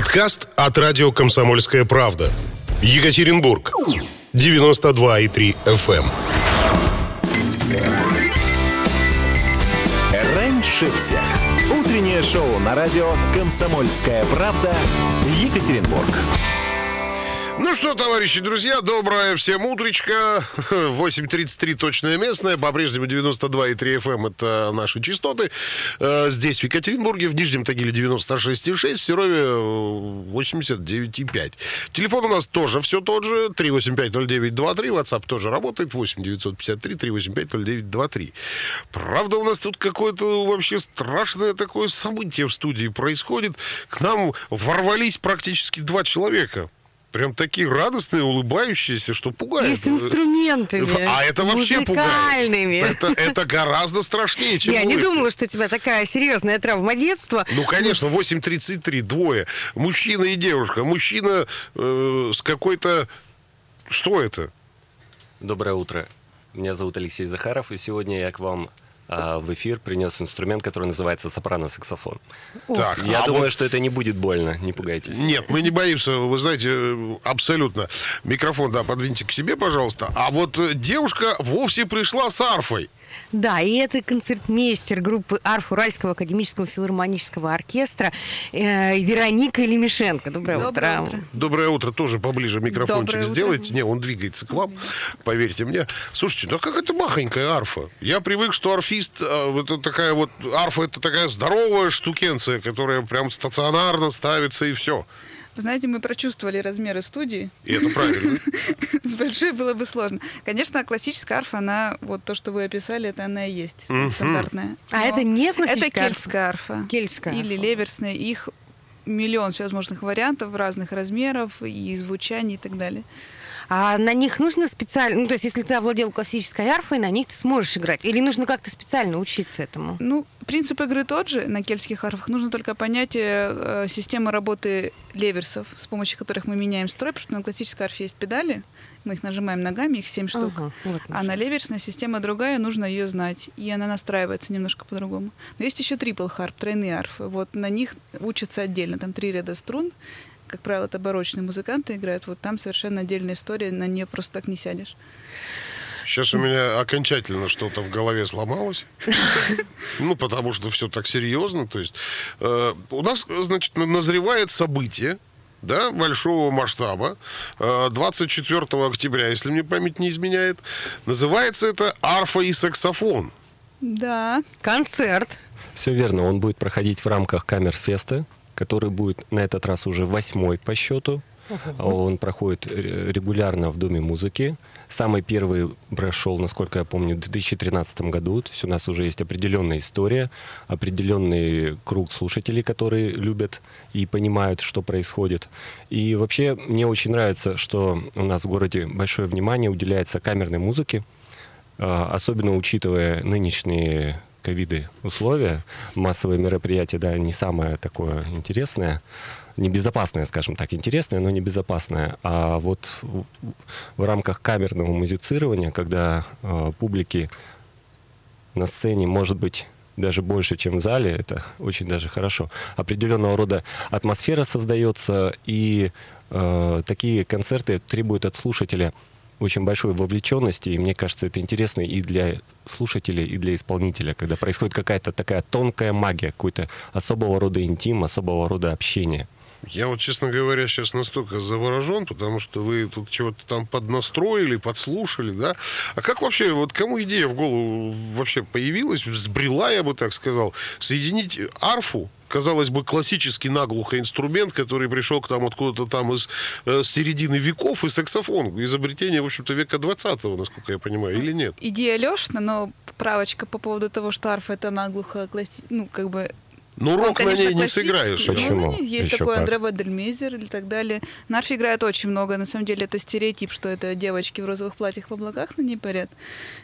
Подкаст от радио «Комсомольская правда». Екатеринбург. 92,3 FM. Раньше всех. Утреннее шоу на радио «Комсомольская правда» Екатеринбург. Ну что, товарищи, друзья, доброе всем утречко. 8.33 точное местное, по-прежнему 92,3 FM это наши частоты. Э, Здесь, в Екатеринбурге, в Нижнем Тагиле 96,6, в Серове э, 89,5. Телефон у нас тоже все тот же, 3850923, WhatsApp тоже работает, 8953 3850923. Правда, у нас тут какое-то вообще страшное такое событие в студии происходит. К нам ворвались практически два человека. Прям такие радостные, улыбающиеся, что пугает. И с инструментами. А это вообще пугает. музыкальными. Это, это гораздо страшнее, чем Я не думала, что у тебя такая серьезная травма детства. Ну, конечно, 8.33, двое. Мужчина и девушка. Мужчина э, с какой-то... Что это? Доброе утро. Меня зовут Алексей Захаров, и сегодня я к вам в эфир принес инструмент, который называется сопрано-саксофон. Так, Я а думаю, вот- что это не будет больно, не пугайтесь. Нет, мы не боимся, вы знаете, абсолютно. Микрофон, да, подвиньте к себе, пожалуйста. А вот э, девушка вовсе пришла с арфой. Да, и это концертмейстер группы «Арф» Уральского академического филармонического оркестра э, Вероника Лемешенко. Доброе, Доброе утро. утро. Доброе утро, тоже поближе микрофончик Доброе утро. сделайте. Не, он двигается к вам, поверьте мне. Слушайте, ну а как это махонькая арфа? Я привык, что арфист, э, это такая вот, арфа это такая здоровая штукенция, которая прям стационарно ставится и все. Вы знаете, мы прочувствовали размеры студии. И это правильно. С большой было бы сложно. Конечно, классическая арфа, она, вот то, что вы описали, это она и есть, стандартная. А это не классическая Это кельтская арфа. Кельтская Или леверсная. Их миллион всевозможных вариантов, разных размеров и звучаний и так далее. А на них нужно специально... Ну, то есть, если ты овладел классической арфой, на них ты сможешь играть? Или нужно как-то специально учиться этому? Ну, принцип игры тот же на кельтских арфах. Нужно только понятие э, системы работы леверсов, с помощью которых мы меняем строй, потому что на классической арфе есть педали, мы их нажимаем ногами, их 7 штук. Ага, вот А на леверсной система другая, нужно ее знать. И она настраивается немножко по-другому. Но есть еще трипл харп, тройные арфы. Вот на них учатся отдельно. Там три ряда струн. Как правило, это барочные музыканты играют. Вот там совершенно отдельная история, на нее просто так не сядешь. Сейчас у меня окончательно что-то в голове сломалось. Ну, потому что все так серьезно. То есть э, у нас, значит, на- назревает событие, да, большого масштаба. Э, 24 октября, если мне память не изменяет. Называется это «Арфа и саксофон». Да. Концерт. Все верно, он будет проходить в рамках Камерфеста, который будет на этот раз уже восьмой по счету. Он проходит ре- регулярно в Доме музыки. Самый первый прошел, насколько я помню, в 2013 году. То есть у нас уже есть определенная история, определенный круг слушателей, которые любят и понимают, что происходит. И вообще мне очень нравится, что у нас в городе большое внимание уделяется камерной музыке. А, Особенно учитывая нынешние ковиды условия, массовые мероприятия, да, не самое такое интересное, небезопасное, скажем так, интересное, но небезопасное. А вот в, рамках камерного музицирования, когда э, публики на сцене может быть даже больше, чем в зале, это очень даже хорошо. Определенного рода атмосфера создается, и э, такие концерты требуют от слушателя очень большой вовлеченности, и мне кажется, это интересно и для слушателя, и для исполнителя, когда происходит какая-то такая тонкая магия, какой-то особого рода интим, особого рода общение. Я вот, честно говоря, сейчас настолько заворожен, потому что вы тут чего-то там поднастроили, подслушали, да? А как вообще, вот кому идея в голову вообще появилась, взбрела, я бы так сказал, соединить арфу, казалось бы, классический наглухо инструмент, который пришел к нам откуда-то там из э, середины веков, и саксофон, изобретение, в общем-то, века 20-го, насколько я понимаю, или нет? Идея Лешна, но поправочка по поводу того, что арфа это наглухо, класси- ну, как бы Ну, Он, рок на конечно, ней не сыграешь. Почему? на ней Есть Еще такой как. Андре Вадельмейзер и так далее. На арфе играет очень много. На самом деле это стереотип, что это девочки в розовых платьях в облаках на ней парят.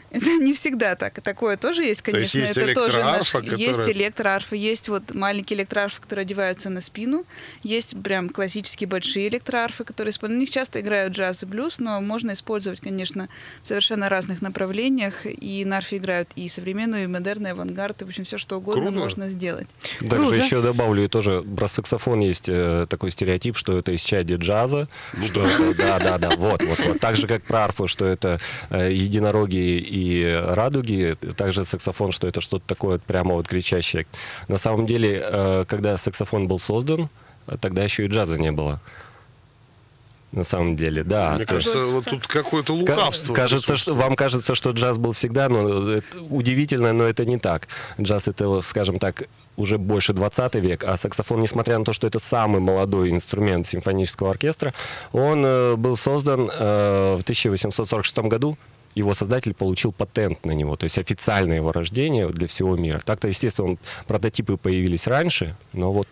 Это не всегда так. Такое тоже есть, То есть конечно. есть это тоже наш- электроарфа, Есть которая- электроарфы, есть вот маленькие электроарфы, которые одеваются на спину. Есть прям классические большие электроарфы, которые используют. На них часто играют джаз и блюз, но можно использовать, конечно, в совершенно разных направлениях. И на арфе играют и современную, и модерную, и авангард, и, в общем, все, что угодно Круто. можно сделать. Также Круто. еще добавлю и тоже про саксофон есть э, такой стереотип, что это из чади джаза. Что это- да, да, да, вот, вот, вот. Так же, как про арфу, что это э, единороги и радуги, также саксофон, что это что-то такое прямо вот кричащее. На самом деле, э, когда саксофон был создан, тогда еще и джаза не было. На самом деле, да. Мне То есть- кажется, вот тут какое-то Ка- лукавство. Кажется, что, вам кажется, что джаз был всегда, но это удивительно, но это не так. Джаз это, скажем так, уже больше 20 век, а саксофон, несмотря на то, что это самый молодой инструмент симфонического оркестра, он э, был создан э, в 1846 году. Его создатель получил патент на него, то есть официальное его рождение для всего мира. Так-то, естественно, он- прототипы появились раньше, но вот...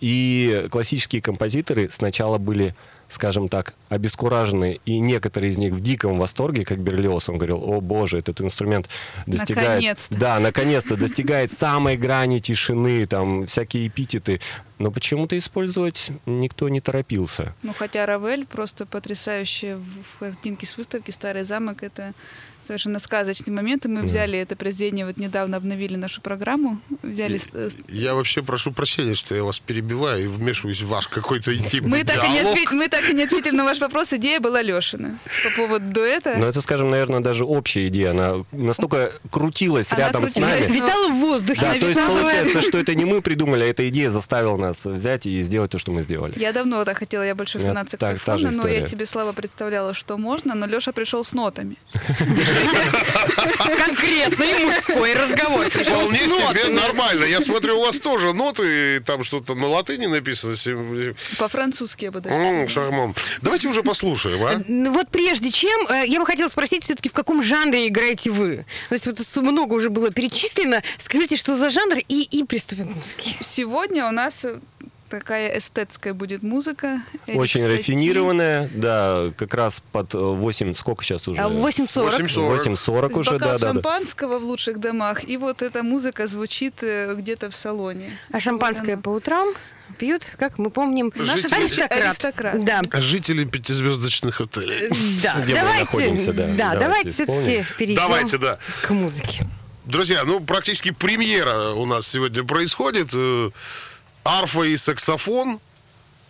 И классические композиторы сначала были скажем так, обескуражены, и некоторые из них в диком восторге, как Берлиоз, он говорил, о боже, этот инструмент достигает... Наконец-то. Да, наконец-то достигает самой грани тишины, там, всякие эпитеты. Но почему-то использовать никто не торопился. Ну, хотя Равель просто потрясающая в в картинке с выставки «Старый замок». Это совершенно сказочный момент. И мы взяли это произведение, вот недавно обновили нашу программу. Взяли... с- э, с- Я вообще прошу прощения, что я вас перебиваю и вмешиваюсь в ваш какой-то интимный Мы так, и не диалог. ответ- мы так и не ответили на ваш вопрос. Идея была Лешина по поводу дуэта. Но это, скажем, наверное, даже общая идея. Она настолько крутилась Она рядом с крутилась, нами. но- Витала в воздухе. Да, то есть получается, что это не мы придумали, а эта идея заставила нас взять и сделать то, что мы сделали. Я давно так хотела, я больше Это фанат саксофона, но я себе слабо представляла, что можно, но Леша пришел с нотами. Конкретный мужской разговор. Вполне себе нормально. Я смотрю, у вас тоже ноты, там что-то на латыни написано. По-французски я бы даже М, сказала. Шарман. Давайте уже послушаем, а? Ну Вот прежде чем, э, я бы хотела спросить все-таки, в каком жанре играете вы? То есть вот тут много уже было перечислено. Скажите, что за жанр, и, и приступим к музыке. Сегодня у нас э, такая эстетская будет музыка. Эрик Очень Сати. рафинированная, да, как раз под э, 8, сколько сейчас уже? А 8.40. 8.40. 8.40 С уже, да, да, да. шампанского в лучших домах. И вот эта музыка звучит э, где-то в салоне. А шампанское Вот по утрам пьют, как мы помним, Жители- аристократ. Аристократ. Да. Жители пятизвездочных отелей. Да, Где мы давайте, находимся, да. да, Давайте давайте все-таки перейдем Давайте, да. к музыке. Друзья, ну практически премьера у нас сегодня происходит. Арфа и саксофон.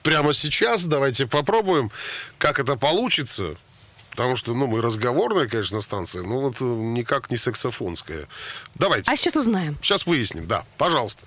Прямо сейчас давайте попробуем, как это получится. Потому что, ну, мы разговорная, конечно, станция, но вот э, никак не саксофонская. Давайте. А сейчас узнаем. Сейчас выясним, да. Пожалуйста.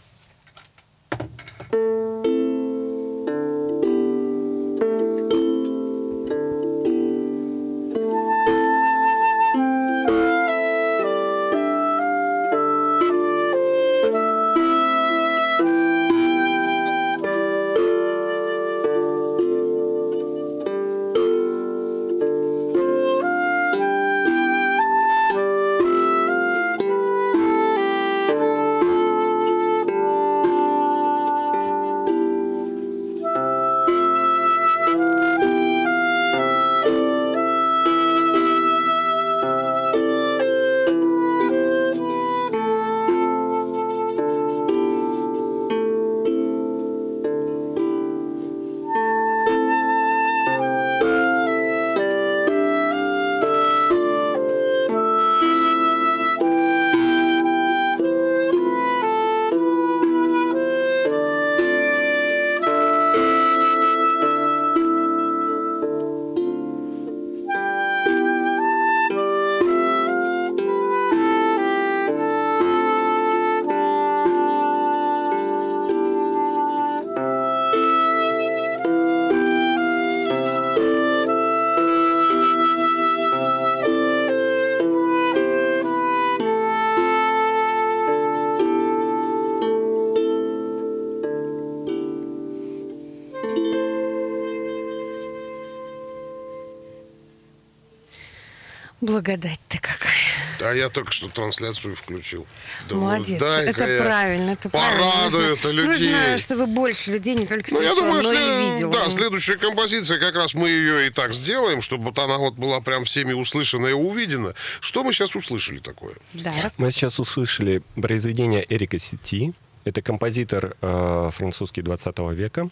Благодать-то какая. А я только что трансляцию включил. Думаю, Молодец. Это я правильно, это порадую правильно. это Нужно- людей. Нужно, чтобы больше людей не только Ну, я слышало, думаю, но что и видело. да, следующая композиция, как раз мы ее и так сделаем, чтобы вот она вот была прям всеми услышана и увидена. Что мы сейчас услышали такое? Да, Мы сейчас услышали произведение Эрика Сети. Это композитор э, французский 20 века.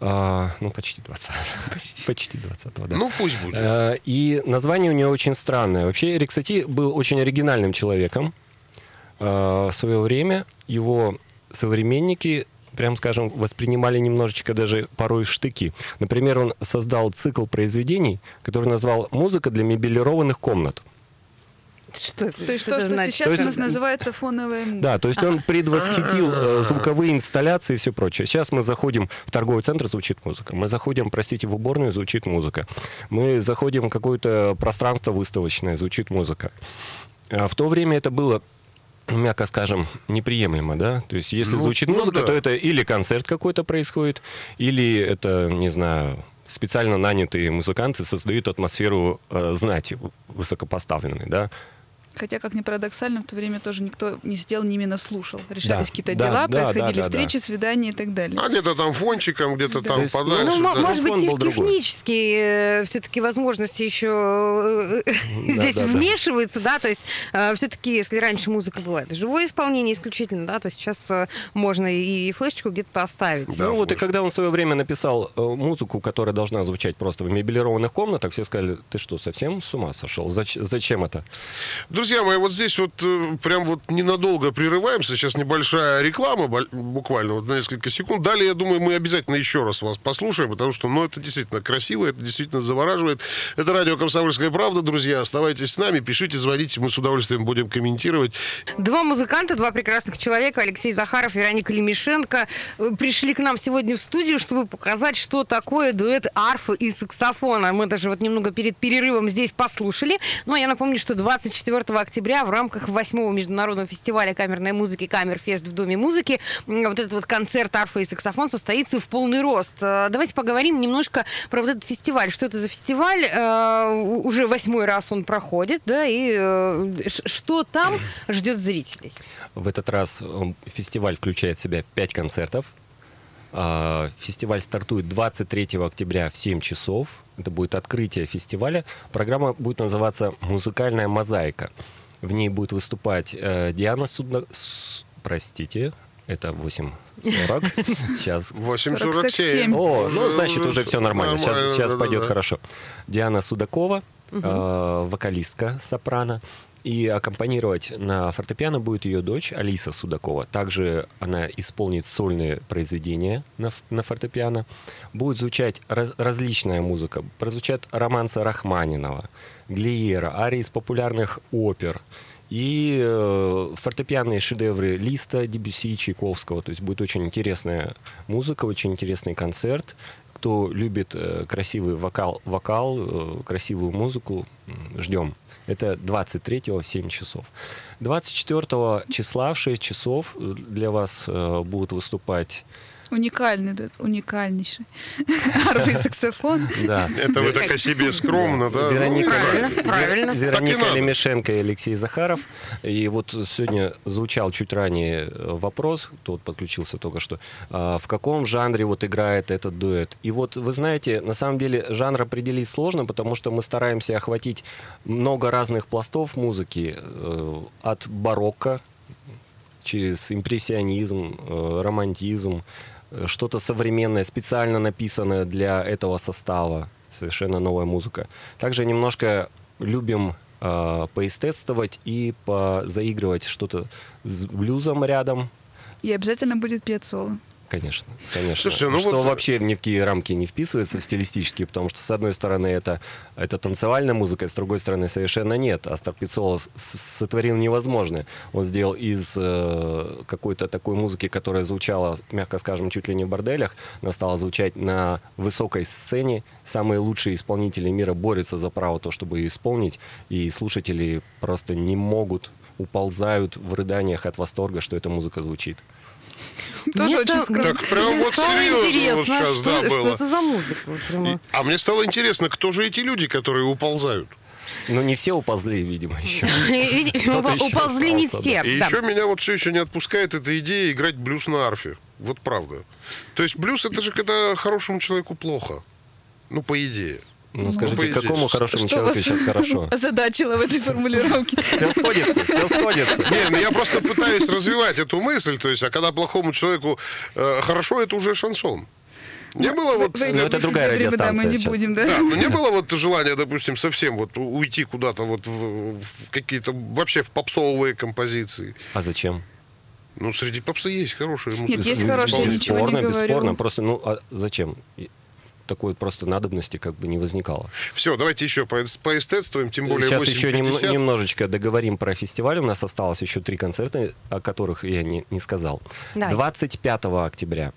А, ну, почти 20 Почти 20 да. Ну, пусть будет. Э, И название у него очень странное. Вообще, Эрик Сати был очень оригинальным человеком. Э, В свое время его современники, прям скажем, воспринимали немножечко даже порой в штыки. Например, он создал цикл произведений, который назвал «Музыка для мебелированных комнат». Что, То есть что что значит? сейчас То у есть- нас называется фоновая музыка. Да, то есть он предвосхитил э, звуковые инсталляции и все прочее. Сейчас мы заходим в торговый центр, звучит музыка. Мы заходим, простите, в уборную, звучит музыка. Мы заходим в какое-то пространство выставочное, звучит музыка. А в то время это было мягко скажем, неприемлемо, да? То есть, если Ну, звучит ну музыка, да. то это или концерт какой-то происходит, или это, не знаю, специально нанятые музыканты создают атмосферу э, знати высокопоставленной, да? Хотя, как ни парадоксально, в то время тоже никто не сидел, не именно слушал. Решались Да, какие-то да, дела, да, происходили да, да, встречи, свидания и так далее. А где-то там фончиком, где-то Да. там есть, ну, подальше. Ну, да. может быть, тех- технические все-таки возможности еще э, здесь да, да. вмешиваются, да, то есть все-таки, если раньше музыка была, это живое исполнение исключительно, да, то сейчас э, можно и флешечку где-то поставить. Да, ну вот и когда он в свое время написал э, музыку, которая должна звучать просто в мебелированных комнатах, все сказали, ты что, совсем с ума сошел? Зач- зачем это? Друзья мои, вот здесь вот э, прям вот ненадолго прерываемся. Сейчас небольшая реклама, буквально вот на несколько секунд. Далее, я думаю, мы обязательно еще раз вас послушаем, потому что, ну, это действительно красиво, это действительно завораживает. Это радио «Комсомольская правда», друзья. Оставайтесь с нами, пишите, звоните, мы с удовольствием будем комментировать. Два музыканта, два прекрасных человека, Алексей Захаров и Вероника Лемешенко, э, пришли к нам сегодня в студию, чтобы показать, что такое дуэт арфы и саксофона. Мы даже вот немного перед перерывом здесь послушали. Но я напомню, что 24 октября в рамках 8 международного фестиваля камерной музыки «Камерфест» в Доме музыки вот этот вот концерт арфа и саксофон состоится в полный рост. Э, Давайте поговорим немножко про вот этот фестиваль. Что это за фестиваль? Э, Уже восьмой раз он проходит, да, и э, что там ждет зрителей? В этот раз фестиваль включает в себя пять концертов. А, Фестиваль стартует 23 октября в 7 часов. Это будет открытие фестиваля. Программа будет называться «Музыкальная мозаика». В ней будет выступать э, Диана Судно... Простите, это 8.40. Сейчас 8.47. О, ну, значит, уже все нормально. Сейчас, сейчас пойдет хорошо. Диана Судакова, э, вокалистка, сопрано. И аккомпанировать на фортепиано будет ее дочь Алиса Судакова. Также она исполнит сольные произведения на, на фортепиано. Будет звучать раз- различная музыка. Прозвучат романсы Рахманинова, Глиера, арии из популярных опер. И э, фортепианные шедевры Листа, Дебюсси, Чайковского. То есть будет очень интересная музыка, очень интересный концерт. Кто любит э, красивый вокал, вокал э, красивую музыку, ждем. Это 23 в 7 часов. 24 числа в 6 часов для вас э, будут выступать Уникальный, дуэт, уникальнейший. Арфа и саксофон. да, Это вы так о себе скромно, да? Вероника, Правильно, Вер- правильно. Вероника Так и надо. Лемешенко и Алексей Захаров. И вот сегодня звучал чуть ранее э, вопрос, кто вот подключился только что, а, в каком жанре вот играет этот дуэт. И вот вы знаете, на самом деле жанр определить сложно, потому что мы стараемся охватить много разных пластов музыки, э, от барокко через импрессионизм, э, романтизм, что-то современное, специально написанное для этого состава, совершенно новая музыка. Также немножко любим э, поэстетствовать и позаигрывать что-то с блюзом рядом. И обязательно будет петь соло. Конечно, конечно. Слушайте, ну что вот- вообще ни в какие рамки не вписывается стилистически, потому что, с одной стороны, это, это танцевальная музыка, с другой стороны, совершенно нет. С- с- сотворил невозможное. Он сделал из э, какой-то такой музыки, которая звучала, мягко скажем, чуть ли не в борделях, она стала звучать на высокой сцене. Самые лучшие исполнители мира борются за право то, чтобы ее исполнить, и слушатели просто не могут уползают в рыданиях от восторга, что эта музыка звучит. Тоже очень скромно. Так прям вот серьезно вот сейчас, что, да, что было. это за музыка? Вот прямо. И- А мне стало интересно, кто же эти люди, которые уползают? Ну, не все уползли, видимо, еще. Уползли не все. И еще меня вот все еще не отпускает эта идея играть блюз на арфе. Вот правда. То есть блюз это же когда хорошему человеку плохо. Ну, по идее. Ну, скажите, идее, какому что- хорошему Что человеку вас сейчас хорошо? озадачило в этой формулировке? Все сходится, все сходится. Не, ну я просто пытаюсь развивать эту мысль. То есть, а когда плохому человеку э, хорошо, это уже шансон. Не было вот... В эти Ну, это другая время, Да, мы не сейчас. будем, Да, да? но не было вот желания, допустим, совсем вот уйти куда-то вот в, в какие-то вообще в попсовые композиции. А зачем? Ну, среди попсы есть хорошие музыки. Нет, есть хорошие, я ничего не Бесспорно, говорю. бесспорно. Просто, ну, а зачем? Такой просто надобности как бы не возникало. Все, давайте еще по- поэстетствуем, тем более Сейчас еще нем- 8.50. немножечко договорим про фестиваль. У нас осталось еще три концерта, о которых я не, не сказал. Давай. 25 октября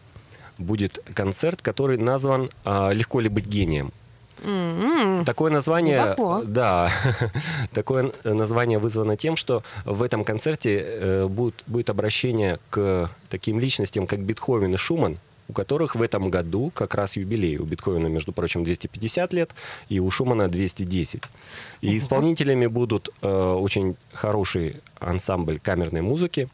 будет концерт, который назван а, «Легко ли быть гением». М-м. Такое название, Глубоко. да, такое название вызвано тем, что в этом концерте э, будет, будет обращение к таким личностям, как Бетховен и Шуман, у которых в этом году как раз юбилей. У Бетховена, между прочим, 250 лет, и у Шумана 210. И исполнителями будут э, очень хороший ансамбль камерной музыки,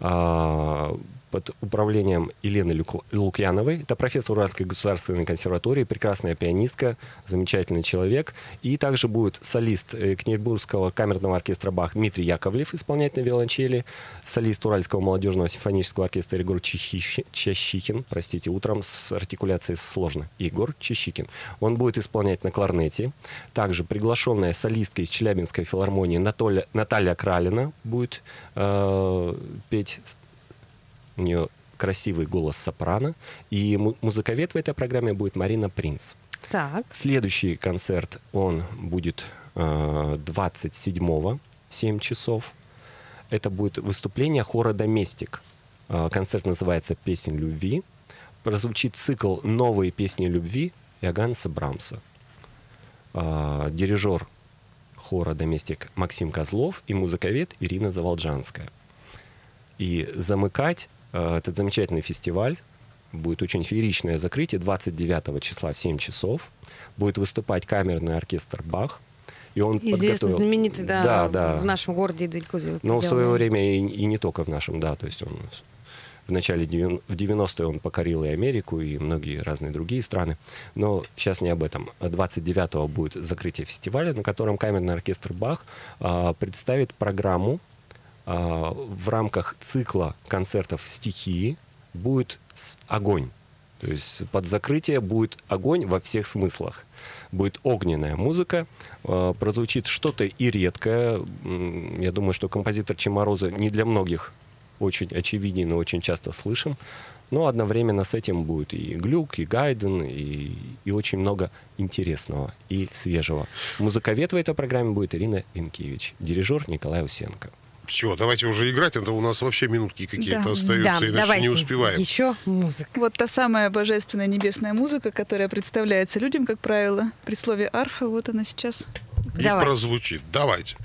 а, под управлением Елены Лукьяновой. Это профессор Уральской государственной консерватории, прекрасная пианистка, замечательный человек. И также будет солист э, Кнейрбургского камерного оркестра Бах Дмитрий Яковлев исполнять на виолончели, солист Уральского молодежного симфонического оркестра Егор Чехищ- Чащикин, простите, утром с артикуляцией сложно, Егор Чащикин. Он будет исполнять на кларнете. Также приглашенная солистка из Челябинской филармонии Наталья, Наталья Кралина будет э, петь у нее красивый голос сопрано. И му- музыковед в этой программе будет Марина Принц. Так. Следующий концерт, он будет э, 27-го, 7 часов. Это будет выступление хора «Доместик». Э, концерт называется «Песнь любви». Прозвучит цикл «Новые песни любви» Иоганнса Брамса. Э, дирижер хора «Доместик» Максим Козлов и музыковед Ирина Заволжанская. И замыкать э, этот замечательный фестиваль будет очень фееричное закрытие 29 числа в 7 часов. Будет выступать камерный оркестр Бах. И он Известный, подготовил- знаменитый, да, да, да. в нашем городе и далеко за Но в свое время и, и не только в нашем, да. То есть он в начале девян- в 90-е он покорил и Америку, и многие разные другие страны. Но сейчас не об этом. 29-го будет закрытие фестиваля, на котором камерный оркестр Бах а, представит программу в рамках цикла концертов стихии будет огонь. То есть под закрытие будет огонь во всех смыслах. Будет огненная музыка, э, прозвучит что-то и редкое. Я думаю, что композитор Чемороза не для многих очень очевиден, но очень часто слышим. Но одновременно с этим будет и Глюк, и Гайден, и, и очень много интересного и свежего. Музыковед в этой программе будет Ирина Винкевич, дирижер Николай Усенко. Все, давайте уже играть, а то у нас вообще минутки какие-то Да. остаются, Да, иначе давайте. не успеваем. Еще музыка. Вот та самая божественная небесная музыка, которая представляется людям, как правило, при слове арфа, вот она сейчас. И Давай. прозвучит. Давайте.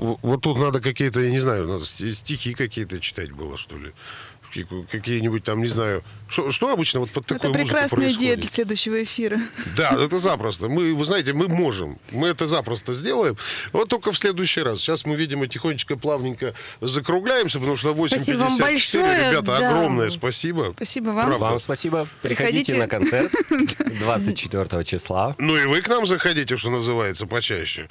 Вот тут надо какие-то, я не знаю, надо ст- стихи какие-то читать было, что ли. Какие-нибудь там, не знаю... Что, что обычно вот под такую Это музыку прекрасная идея для следующего эфира. Да, это запросто. Мы, вы знаете, мы можем. Мы это запросто сделаем. Вот только в следующий раз. Сейчас мы, видимо, тихонечко, плавненько закругляемся, потому что 8.54. Спасибо вам большое, Ребята, да. огромное спасибо. Спасибо вам. Правда. Вам спасибо. Приходите, Приходите. на концерт 24 числа. Ну и вы к нам заходите, что называется, почаще.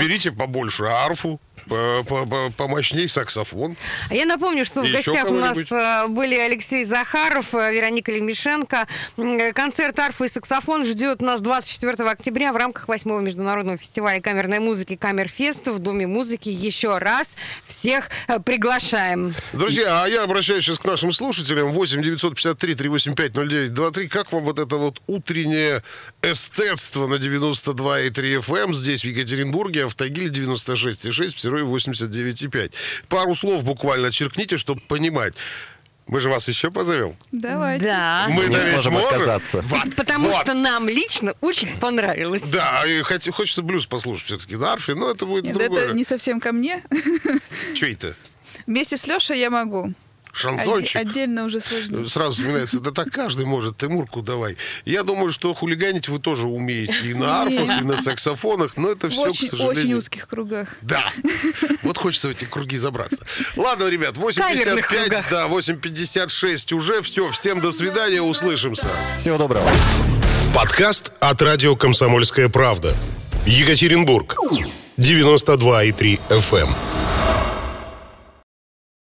Берите побольше арфу, по- по- по- помощней саксофон. А я напомню, что в гостях у нас были Алексей Захаров, э, Вероника Лемешенко. Э, Концерт «Арфа и саксофон» ждет нас 24 октября в рамках 8 международного фестиваля камерной музыки «Камерфест» в Доме музыки. Еще раз всех э, приглашаем. Друзья, а я обращаюсь сейчас к нашим слушателям. 8 953 385 0923. Как вам вот это вот утреннее эстетство на 92,3 FM эм здесь, в Екатеринбурге, а в Тагиле 96,6, в Серове 89,5. Пару слов буквально черкните, чтобы понимать. Мы же вас еще позовем. Давайте. Да. Мы Не можем можем. отказаться. Вот, Потому вот. что нам лично очень понравилось. Да, и хот- хочется блюз послушать все-таки на арфе, но это будет Нет, другое. это не совсем ко мне. Че это? Вместе с Лешей я могу. Шансончик? Отде- Отдельно уже сложнее. Сразу вспоминается, да так каждый может, Тимурку давай. Я думаю, что хулиганить вы тоже умеете и на арфах, и на саксофонах, но это В все, очень, к очень сожалению... узких кругах. Да, вот хочется в эти круги забраться. Ладно, ребят, Камерных 8.55, кругах. да, 8.56 уже, все, всем до свидания, услышимся. Всего доброго. Подкаст от радио «Комсомольская правда». Екатеринбург. 92,3 FM.